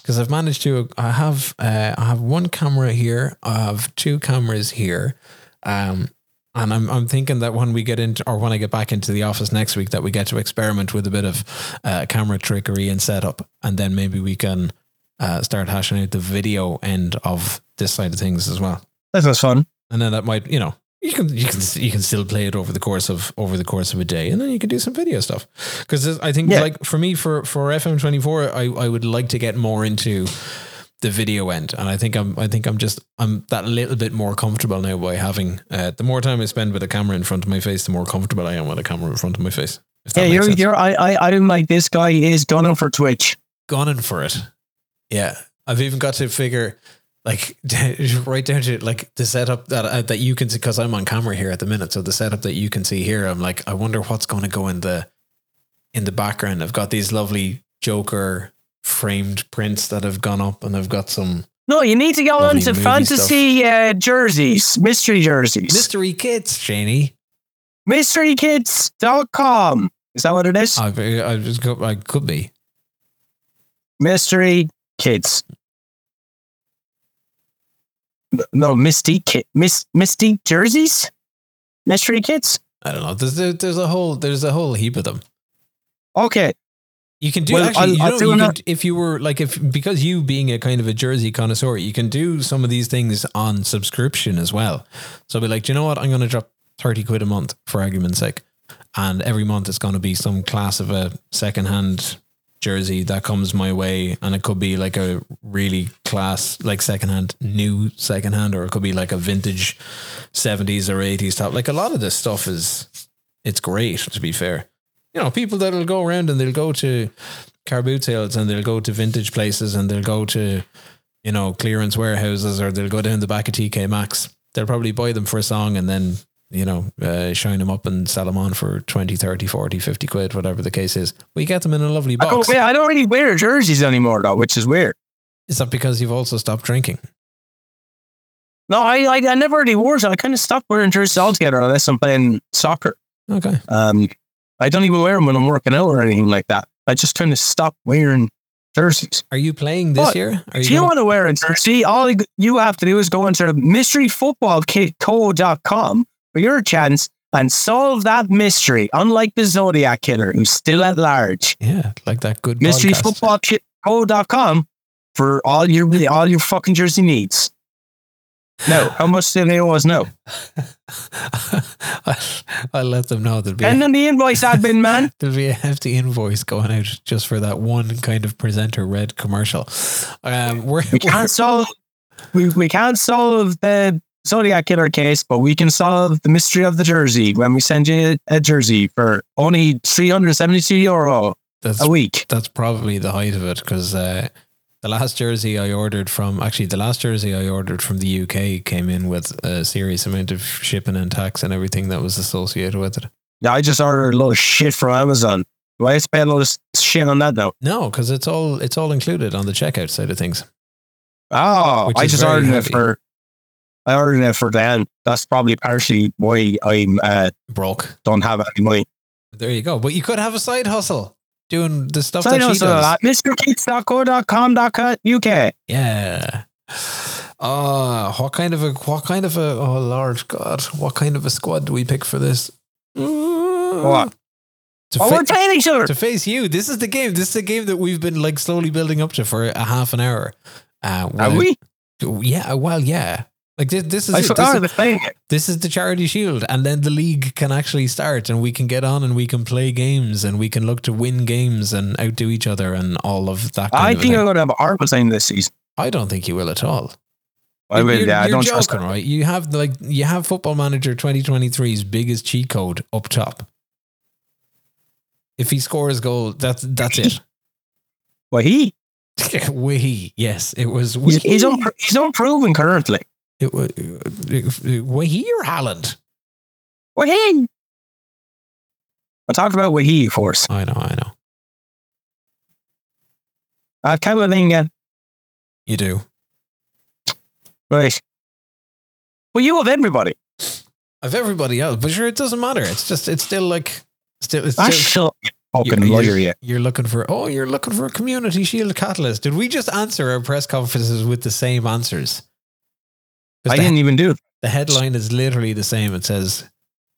because I've managed to I have uh, I have one camera here, I have two cameras here, um, and I'm I'm thinking that when we get into or when I get back into the office next week that we get to experiment with a bit of uh, camera trickery and setup, and then maybe we can uh, start hashing out the video end of this side of things as well. That was fun. And then that might you know you can you can you can still play it over the course of over the course of a day, and then you can do some video stuff. Because I think Yeah. like for me for for FM twenty four, I I would like to get more into the video end, and I think I'm I think I'm just I'm that little bit more comfortable now by having uh, the more time I spend with a camera in front of my face, the more comfortable I am with a camera in front of my face. Yeah, you're sense. you're I I I didn't like this guy is gunning for Twitch. gunning for it. Yeah, I've even got to figure like *laughs* right down to like the setup that uh, that you can see because I'm on camera here at the minute. So the setup that you can see here, I'm like, I wonder what's going to go in the in the background. I've got these lovely Joker framed prints that have gone up, and I've got some No, you need to go on to fantasy uh, jerseys, mystery jerseys. mystery kits, Shaney. Mysterykids.com. Is that what it is? I, I I could be. Mystery Kids. No, Misty Kid, Miss Misty jerseys, Mystery kits. I don't know. There's a, there's a whole there's a whole heap of them. Okay, You can do Well, actually. I'll- you I'll know, you another- could, if you were like if because you being a kind of a jersey connoisseur, you can do some of these things on subscription as well. So be like, do you know what? I'm going to drop thirty quid a month for argument's sake, and every month it's going to be some class of a secondhand jersey that comes my way, and it could be like a really class, like secondhand, new secondhand, or it could be like a vintage seventies or eighties top. Like a lot of this stuff is, it's great to be fair you know, people that'll go around and they'll go to car boot sales and they'll go to vintage places and they'll go to, you know, clearance warehouses or they'll go down the back of TK Maxx. They'll probably buy them for a song and then, you know, uh, shine them up and sell them on for 20, 30, 40, 50 quid, whatever the case is. We get them in a lovely I, box. yeah, I don't really wear jerseys anymore though, which is weird. Is that because you've also stopped drinking? No, I I, I never really wore it. I kind of stopped wearing jerseys altogether unless I'm playing soccer. Okay. Um, I don't even wear them when I'm working out or anything like that. I just kind of stopped wearing jerseys. Are you playing this What? year? Are If you gonna- want to wear a jersey, all you- you have to do is go into mysteryfootballkitco.com for your chance and solve that mystery, unlike the Zodiac Killer, who's still at large. yeah, like that good podcast. Mysteryfootballkitco.com for all your all your fucking jersey needs. No, *laughs* how much do they owe us? No. *laughs* I'll, I'll let them know there'll be, And then the invoice admin *laughs* man. there'll be a hefty invoice going out just for that one kind of presenter red commercial. Um, we're, We can't solve we, we can't solve the Zodiac Killer case, but we can solve the mystery of the jersey when we send you a jersey for only 372 euro that's a week. that's probably the height of it because uh, the last jersey I ordered from actually the last jersey I ordered from the UK came in with a serious amount of shipping and tax and everything that was associated with it. Yeah, I just ordered a lot of shit from Amazon. Do I have to pay a lot of shit on that now? No, because it's all it's all included on the checkout side of things. Oh, I just ordered heavy. it for. I ordered it for Dan. That's probably partially why I uh, Broke. don't have any money. There you go. But you could have a side hustle doing the stuff I that she does. at MrKeats.co.com.uk. Yeah. Uh, what kind of a what kind of a oh Lord God, what kind of a squad do we pick for this? What? To, Oh, fa- we're playing each other. to face you. This is the game. This is the game that we've been like slowly building up to for a half an hour. Uh, Are we? Yeah, well, yeah. Like this, this is I it. forgot I This, was playing it. this is the charity shield, and then the league can actually start, and we can get on, and we can play games, and we can look to win games and outdo each other, and all of that. Kind I of think. I'm going to have a horrible time this season. I don't think you will at all. I will. You're, Yeah, I you're don't joking, right? You have like you have Football Manager 2023's biggest cheat code up top. If he scores goal, that's that's it. Well, he Wee, yes, it was. he's, he's, Wee. unpro- he's unproven currently. It was Wee or Haaland. Well, he. I talked about what he, of course. I know, I know. Uh, Camavinga, You do. right. Well, you have everybody. Of everybody else, but sure, it doesn't matter. It's just, it's still like, still, it's That's still. shut fucking You're- liar, yeah. You're looking for oh, you're looking for a community shield catalyst. Did we just answer our press conferences with the same answers? I the, didn't even do it. the headline is literally the same. It says,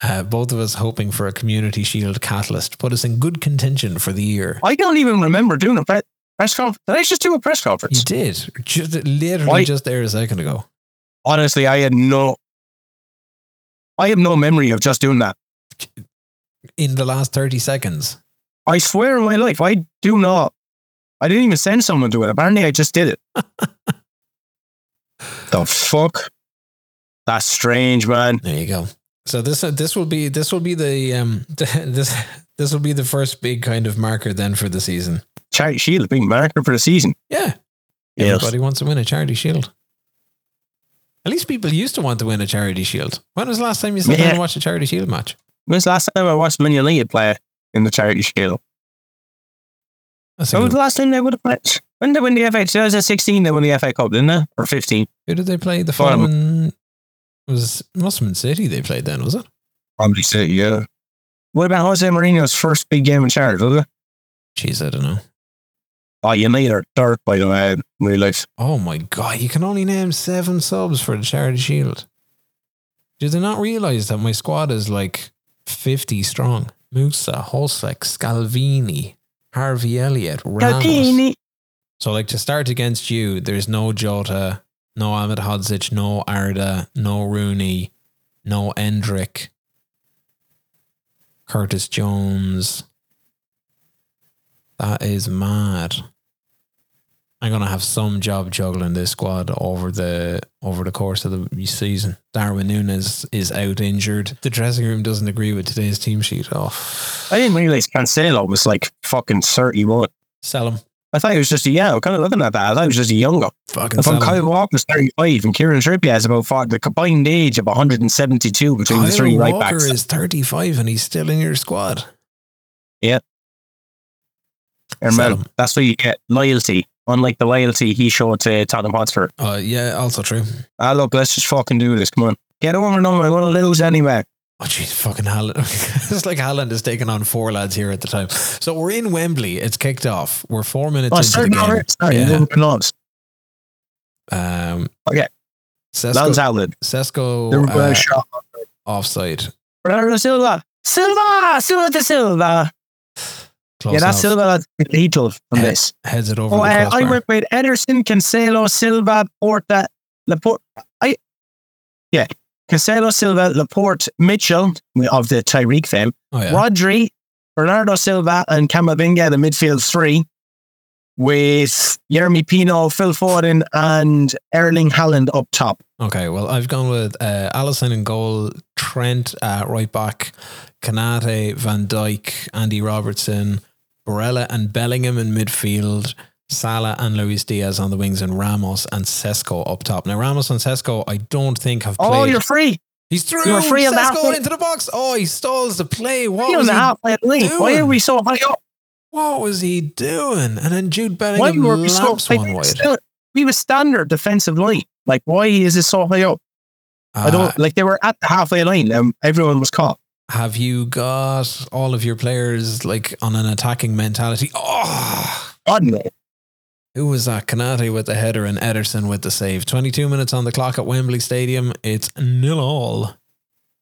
uh, "Both of us hoping for a community shield catalyst, put us in good contention for the year." I don't even remember doing a pre- press conference. Did I just do a press conference? You did just literally Why- just there a second ago. Honestly, I had no. I have no memory of just doing that. In the last thirty seconds, I swear on my life, I do not. I didn't even send someone to it. Apparently, I just did it. *laughs* the fuck? That's strange, man. there you go. So this uh, this will be this will be the um *laughs* this this will be the first big kind of marker then for the season. Charity Shield being marker for the season. Yeah. Yes. Everybody wants to win a charity shield. At least people used to want to win a charity shield. When was the last time you sat down and watched a charity shield match? Was the last time I watched Man United play in the Charity Shield? That's When was the last time they would have played? When did they win the FA? 2016, they won the FA Cup, didn't they? Or 15? Who did they play? The Fulham. Following was must have been City they played then, was it? Probably City, yeah. What about Jose Mourinho's first big game in charity, was it? Jeez, I don't know. Oh, United are third, by the way, in real life. Oh my god, you can only name seven subs for the charity shield. Do they not realise that my squad is like 50 strong? Musa, Hložek, Scalvini, Harvey Elliott, Ramos. Galdini. So, like to start against you, there's no Jota, no Ahmed Hodzic, no Arda, no Rooney, no Endrick, Curtis Jones. That is mad. I'm gonna have some job juggling this squad over the over the course of the season. Darwin Núñez is out injured. The dressing room doesn't agree with today's team sheet. Oh, I didn't realize Cancelo was like fucking 31. sell him, I thought he was just a, yeah, kind of looking at that. I thought he was just a younger. fucking If I'm. Kyle Walker's 35 and Kieran Trippier has about five, the combined age of 172 between the Kyle three right Walker backs. is 35 and he's still in your squad. Yeah. And Sell that's where you get loyalty, unlike the loyalty he showed to Tottenham Hotspur. Uh, yeah, also true. Ah, look, let's just fucking do this. Come on. Get over and over. I'm going to lose anyway. Oh, jeez, fucking Haaland. *laughs* it's like Haaland is taking on four lads here at the time. So we're in Wembley. It's kicked off. We're four minutes Oh, into the game. no, sorry, Yeah. yeah. lost. Um, Okay. Sesko, Lance Outlet. Were uh, shot. offside. Silva. Silva! Silva to Silva. Close yeah, that's. Silva that's lethal from Head- this. Heads it over Oh, uh, I work with Ederson, Cancelo, Silva, Porta, Laporte. I, yeah, Cancelo, Silva, Laporte, Mitchell of the Tyreek fame, oh, yeah. Rodri, Bernardo Silva, and Camavinga, the midfield three, with Yeremy Pino, Phil Foden, and Erling Haaland up top. Okay, well, I've gone with uh, Alisson in goal, Trent uh, right back, Konaté, Van Dijk, Andy Robertson, Barella and Bellingham in midfield, Salah and Luis Diaz on the wings, and Ramos and Sesko up top. Now, Ramos and Sesko, I don't think have played. Oh, you're free. He's through. you're free on that into the box. Oh, he stalls the play. What You're was on he? line. Why are we so high up? What was he doing? And then Jude Why Bellingham were we so high one wide. Still, We was standard defensive line. Like, why is it so high up? I Uh, don't like. They were at the halfway line, and everyone was caught. have you got all of your players like on an attacking mentality? Oh, God no. Who was that? Konaté with the header and Ederson with the save. 22 minutes on the clock at Wembley Stadium. It's nil all.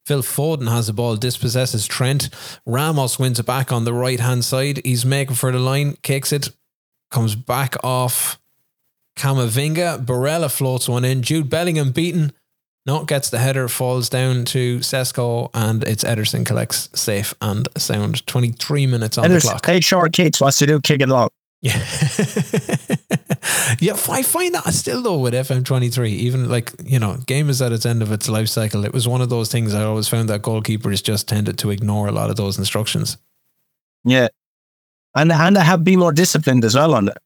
Phil Foden has the ball, dispossesses Trent. Ramos wins it back on the right hand side. He's making for the line, kicks it, comes back off Camavinga. Barella floats one in. Jude Bellingham beaten. Not gets the header, falls down to Sesko, and it's Ederson collects safe and sound. 23 minutes on And the clock. eight short kicks. What's to do? Kick it long. Yeah. *laughs* yeah, I find that still though with FM23, even like, you know, game is at its end of its life cycle. It was one of those things I always found that goalkeepers just tended to ignore a lot of those instructions. Yeah. And and I have been more disciplined as well on it.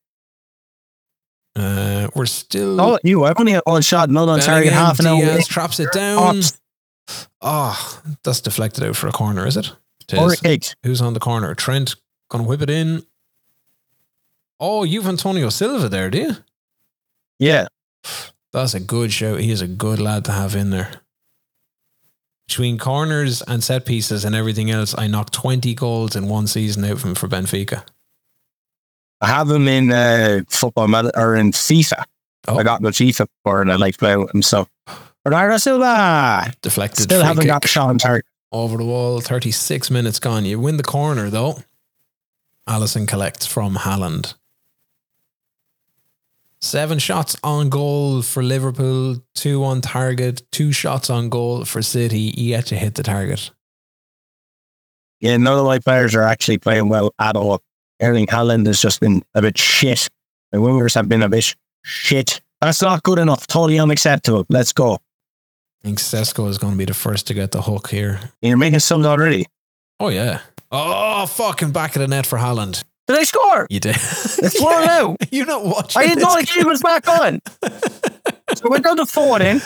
Uh, we're still. Oh, you I've only had one shot, not on target, half an hour. Diaz traps it down. Ops. Oh, that's deflected out for a corner, is it? It Or is. kick. Who's on the corner? Trent gonna whip it in. Oh, you've Antonio Silva there, do you? Yeah. That's a good shout. He is a good lad to have in there. Between corners and set pieces and everything else, I knocked 20 goals in one season out from for Benfica. I have him in uh, football Meta- or in FIFA. Oh. I got him in FIFA before and I like playing with him. So Bernardo Silva. Deflected. Still free haven't kick got the shot on target. over the wall. 36 minutes gone. You win the corner though. Alisson collects from Haaland. Seven shots on goal for Liverpool, two on target, two shots on goal for City, yet to hit the target. Yeah, none of my players are actually playing well at all. Erling Haaland has just been a bit shit. The wingers have been a bit shit. That's not good enough. Totally unacceptable. Let's go. I think Sesko is going to be the first to get the hook here. You're making something already. Oh yeah. Oh fucking back of the net for Haaland. Did I score? You did. It's 4 0. You're not watching. I didn't know the game was back on. *laughs* So we down to four in.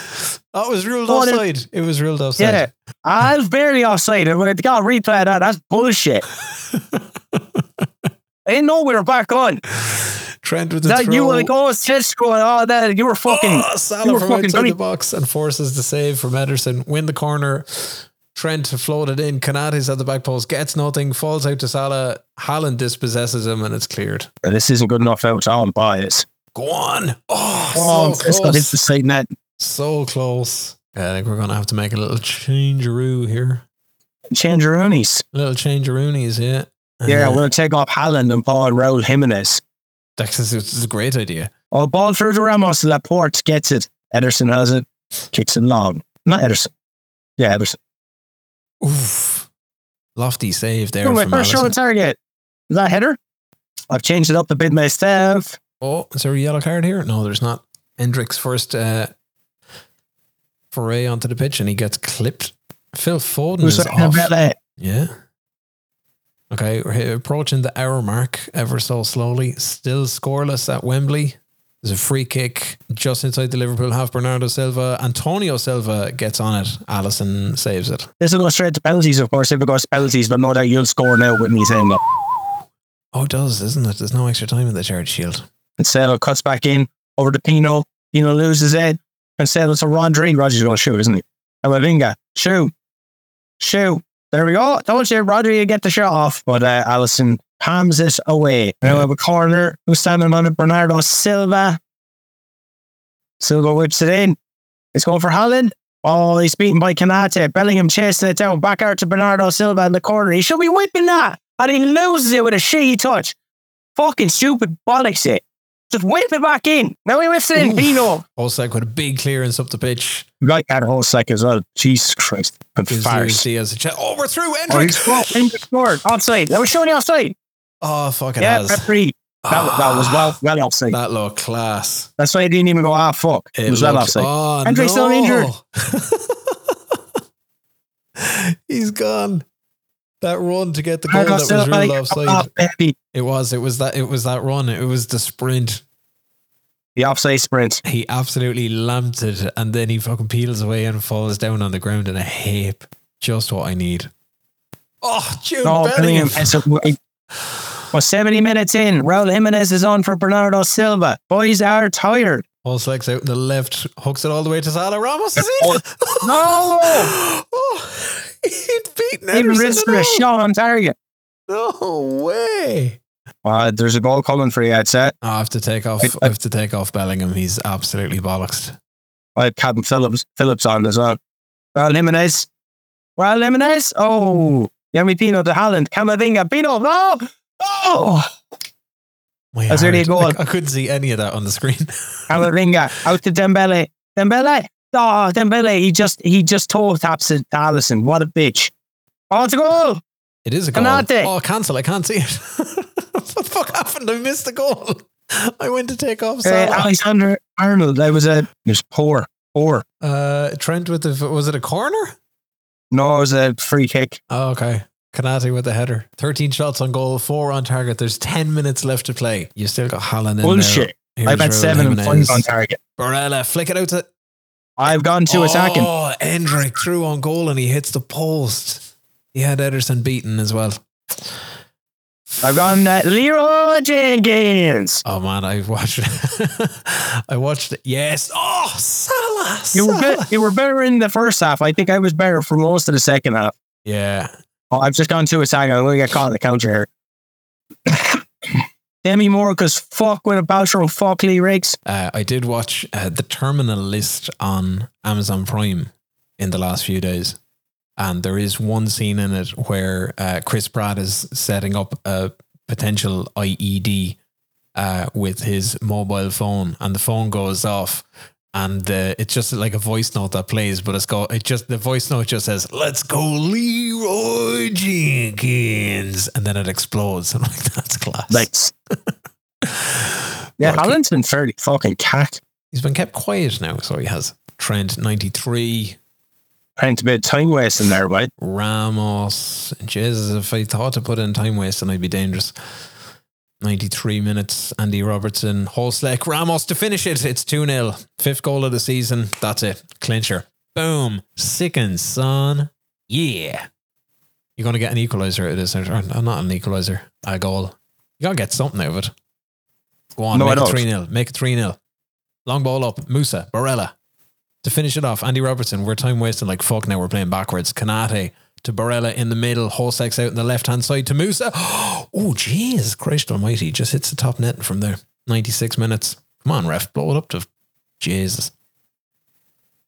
That was ruled is- offside. It was ruled offside. Yeah. I was barely offside. And when I got replay that, that's bullshit. *laughs* I didn't know we were back on. Trent with the That throw. you were like, oh, it's just going, oh, that you were fucking. Oh, you were from fucking outside the box and forces the save from Ederson. Win the corner. Trent floated in. Konaté's at the back post. Gets nothing. Falls out to Salah. Haaland dispossesses him and it's cleared. This isn't good enough out on bias. Go on. Oh, Oh, so it's got hit close. the side net. So close. Yeah, I think we're going to have to make a little changeroo here. Change your oonies. Little changeroonies, yeah. Yeah, Uh, to take off Haaland and Paul Raul Jimenez. That's it's a great idea. Oh, ball through to Ramos. Laporte gets it. Ederson has it. Kicks it long. Not Ederson. Yeah, Ederson. Oof. Lofty save there Oh, my first shot on target. Is that header? I've changed it up a bit myself. Oh, is there a yellow card here? No, there's not. Endrick's first uh, foray onto the pitch and he gets clipped. Phil Foden Who's is that? off. Yeah. Okay, we're approaching the hour mark ever so slowly. Still scoreless at Wembley. There's a free kick just inside the Liverpool half. Bernardo Silva, Antonio Silva gets on it. Alisson saves it. This will go straight to penalties, of course, if it goes to penalties, but no doubt you'll score now with me saying that. Oh, it does, isn't it? There's no extra time in the charge shield. Cancelo cuts back in over to Pino. Pino loses it. Cancelo to Rodri. Rodri's going to shoot, isn't he? Amavinga. Shoot. Shoot. There we go. I told you, Rodri get the shot off. But uh, Allison palms it away. Now we have a corner. Who's standing on it? Bernardo Silva. Silva whips it in. It's going for Haaland. Oh, he's beaten by Konaté. Bellingham chasing it down. Back out to Bernardo Silva in the corner. He should be whipping that. And he loses it with a shitty touch. Fucking stupid bollocks it. Just whip it back in. Now he whips it in. Oof. Pino. Hložek with a big clearance up the pitch. Right at a whole sec as well. Jesus Christ. And Gives Luis farce. Diaz a chance. Oh, we're through. Oh, Endrick. he's scored. Endrick scored. Offside. That was showing you offside. Oh, fuck it Yeah, has. referee. That, was- that was well, well offside. That looked class. That's why he didn't even go, ah, fuck. It, was well offside. Oh, Endrick's no. still injured. *laughs* He's gone. That run to get the goal that was ruled like, offside. ah. It was. It was that. It was that run. It was the sprint. The offside sprint. He absolutely lamped it, and then he fucking peels away and falls down on the ground in a heap. Just what I need. Oh, Jude No, Bellingham. Bellingham. *laughs* It's a, it, well, 70 minutes in. Raul Jimenez is on for Bernardo Silva. Boys are tired. Hložek's out in the left, hooks it all the way to Salah. Ramos is in. No! *laughs* oh, he'd beaten Even risk for a all. shot on target. No way. Uh, there's a goal coming for you, I'd say. I have to take off. I- I have to take off Bellingham. He's absolutely bollocksed. I had Captain Phillips Phillips on as well. Raul Jimenez. Raul Jimenez. Oh, Yami Pino to Haaland. Camavinga. Pino. No. Oh, My That's heart. really a goal. I, I couldn't see any of that on the screen. *laughs* Camavinga out to Dembele. Dembele. Oh, Dembele, he just he just toe taps it to Alisson. What a bitch. Oh, it's a goal. It is a goal. Konaté. Oh, cancel. I can't see it. *laughs* what the fuck happened? I missed the goal. I went to take off Uh. Alexander Arnold. That was a it was poor. Poor. Uh, Trent with the, was it a corner? No, it was a free kick. Oh, okay. Konaté with the header. 13 shots on goal, four on target. There's 10 minutes left to play. You still got Haaland in Bullshit. there. I've had seven and five on target. Barella, flick it out to I've gone to attacking. Oh, Endrick threw on goal and he hits the post. He had Ederson beaten as well. I've gone uh, Leeroy Jenkins. Oh man, I watched *laughs* I watched it. Yes. Oh, Salah. You were, Salah. be- you were better in the first half. I think I was better for most of the second half. Yeah. Oh, I've just gone to attacking. I'm going to get caught on the counter here. *coughs* Demi Moore, because fuck with a Baltron, fuck Lee Riggs. Uh, I did watch uh, the terminal list on Amazon Prime in the last few days. And there is one scene in it where uh, Chris Pratt is setting up a potential IED uh, with his mobile phone, and the phone goes off. And uh, it's just like a voice note that plays, but it's got It just the voice note just says, "Let's go, Leeroy Jenkins," and then it explodes. I'm like, *laughs* "That's class." Like, *laughs* yeah. Haaland's been fairly fucking cat. He's been kept quiet now, so he has Trent 93, Trying to be a time wasting there, right? Ramos. Jesus, if I thought to put in time wasting, I'd be dangerous. 93 minutes, Andy Robertson, Hložek, Ramos to finish it. It's 2 0. Fifth goal of the season. That's it. Clincher. Boom. Sickens, son. Yeah. You're going to get an equalizer out of this. Or or oh, not an equalizer, a goal. You got to get something out of it. Go on, No, make it don't. 3 0. Make it 3 0. Long ball up. Musa, Barella. To finish it off, Andy Robertson, we're time wasting like fuck now. We're playing backwards. Konaté to Barella in the middle. Hložek's out in the left hand side to Musa. *gasps* Oh, Jesus Christ almighty. Just hits the top net from there. 96 minutes. Come on, ref. Blow it up to Jesus.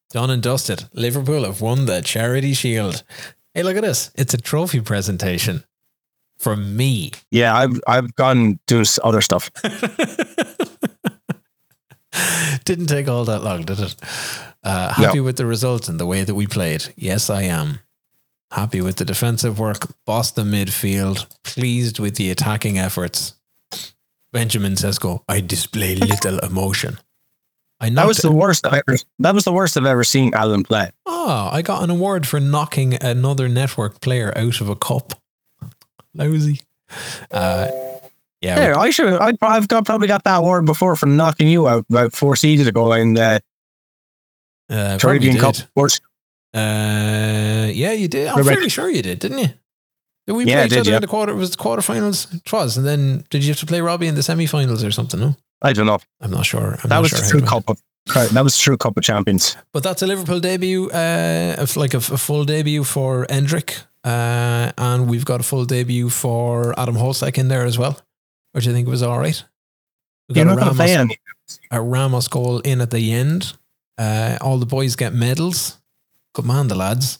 Done and dusted. Liverpool have won the Charity Shield. Hey, look at this. It's a trophy presentation from me. Yeah, I've I've gone doing other stuff. *laughs* Didn't take all that long, did it? Uh, happy with the result and the way that we played. Yes, I am. Happy with the defensive work, bossed the midfield, pleased with the attacking efforts. Benjamin Sesko, I display little emotion. I That was the worst I've ever. That was the worst I've ever seen Alan play. oh, I got an award for knocking another network player out of a cup. Lousy. Uh, yeah, Yeah, I should. I, I've got probably got that award before for knocking you out about four seasons ago in the uh, Caribbean. Cup. Uh, yeah, you did. I'm Rebecca. fairly sure you did, didn't you? Did we Yeah, play each did, other yeah. in the quarter? It was the quarterfinals. It was, and then did you have to play Robbie in the semi-finals or something? No, I don't know. I'm not sure. I'm that not was sure the how true cup of. That was true cup of champions. But that's a Liverpool debut, uh, like a, a full debut for Endrick, uh, and we've got a full debut for Adam Hložek in there as well, which I think was all right. We You're got a to play Ramos, a Ramos goal in at the end. Uh, all the boys get medals. Good man, the lads,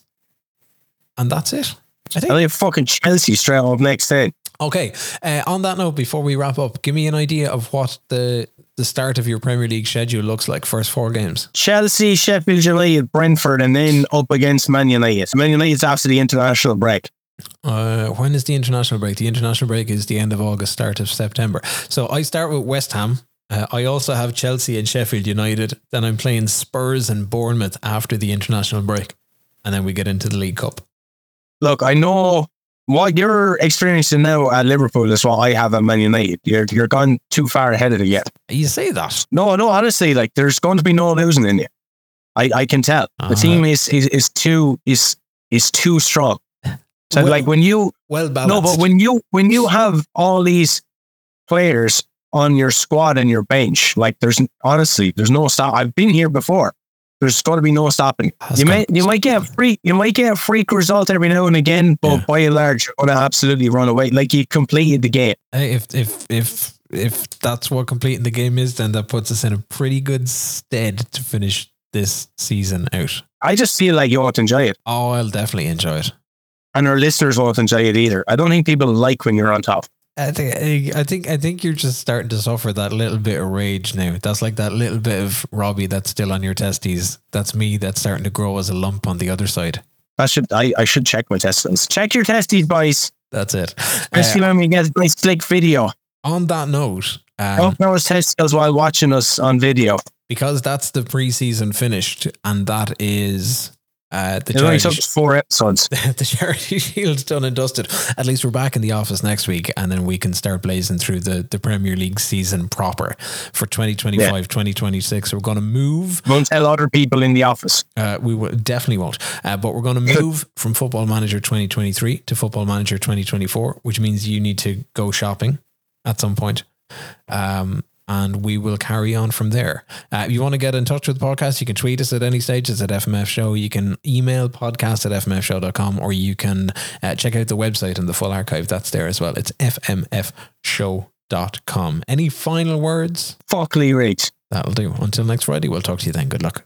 and that's it. I think I think fucking Chelsea straight up next day. Okay. Uh, on that note, before we wrap up, give me an idea of what the the start of your Premier League schedule looks like. First four games. Chelsea, Sheffield United, Brentford, and then up against Man United. Man United's after the international break. Uh, when is the international break? The international break is the end of August, start of September. So I start with West Ham. Uh, I also have Chelsea and Sheffield United. Then I'm playing Spurs and Bournemouth after the international break, and then we get into the League Cup. Look, I know what you're experiencing now at Liverpool is what I have at Man United. You're you're gone too far ahead of it yet. You say that. No, no, honestly, like there's going to be no losing in you. I, I can tell. Uh-huh. The team is, is is too is is too strong. So Well- like when you Well balanced. no, but when you when you have all these players on your squad and your bench, like there's honestly there's no stop. I've been here before. There's going to be no stopping. Has You may you might get a freak you might get a freak result every now and again, but Yeah. by and large, you're going to absolutely run away. Like you completed the game. Hey, if if if if that's what completing the game is, then that puts us in a pretty good stead to finish this season out. I just feel like you ought to enjoy it, Oh, I'll definitely enjoy it. and our listeners won't enjoy it either. I don't think people like when you're on top. I think I think I think you're just starting to suffer that little bit of rage now. That's like that little bit of Robbie that's still on your testes. That's me that's starting to grow as a lump on the other side. I should I, I should check my testicles. Check your testes, boys. That's it. Especially Uh, when we get a nice slick video. on that note, um, Don't his testicles while watching us on video. because that's the preseason finished, and that is uh, the It only charity, took four episodes. *laughs* the charity shield's done and dusted. At least we're back in the office next week, and then we can start blazing through the, the Premier League season proper for 2025 2026. We're going to move. Won't tell other people in the office. Uh, we will, definitely won't, uh, but we're going to move from Football Manager 2023 to Football Manager 2024, which means you need to go shopping at some point. Um, and we will carry on from there. Uh, if you want to get in touch with the podcast, you can tweet us at any stage. It's at FMF Show. You can email podcast at fmfshow.com or you can uh, check out the website and the full archive. That's there as well. It's fmfshow.com. Any final words? Fuck Lee Riggs. That'll do. Until next Friday, we'll talk to you then. Good luck.